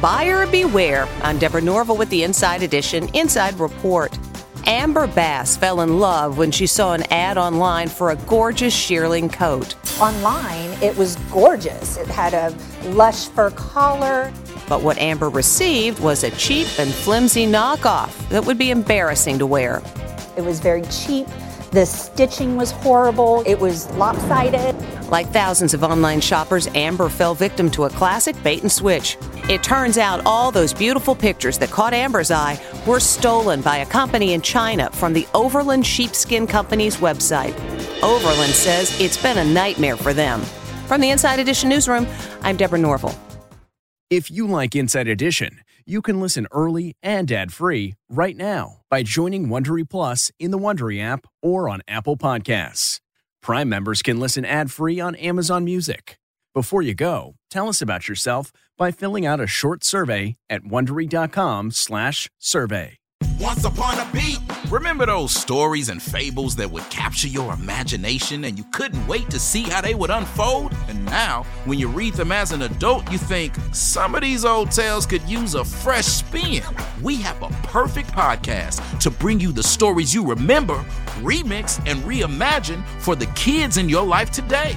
Buyer beware. I'm Deborah Norville with the Inside Edition Inside Report. Amber Bass fell in love when she saw an ad online for a gorgeous shearling coat. Online, it was gorgeous. It had a lush fur collar. But what Amber received was a cheap and flimsy knockoff that would be embarrassing to wear. It was very cheap. The stitching was horrible. It was lopsided. Like thousands of online shoppers, Amber fell victim to a classic bait and switch. It turns out all those beautiful pictures that caught Amber's eye were stolen by a company in China from the Overland Sheepskin Company's website. Overland says it's been a nightmare for them. From the Inside Edition newsroom, I'm Deborah Norville. If you like Inside Edition, you can listen early and ad-free right now by joining Wondery Plus in the Wondery app or on Apple Podcasts. Prime members can listen ad-free on Amazon Music. Before you go, tell us about yourself by filling out a short survey at wondery.com/survey. Once upon a beat. Remember those stories and fables that would capture your imagination and you couldn't wait to see how they would unfold? And now, when you read them as an adult, you think some of these old tales could use a fresh spin. We have a perfect podcast to bring you the stories you remember, remix, and reimagine for the kids in your life today.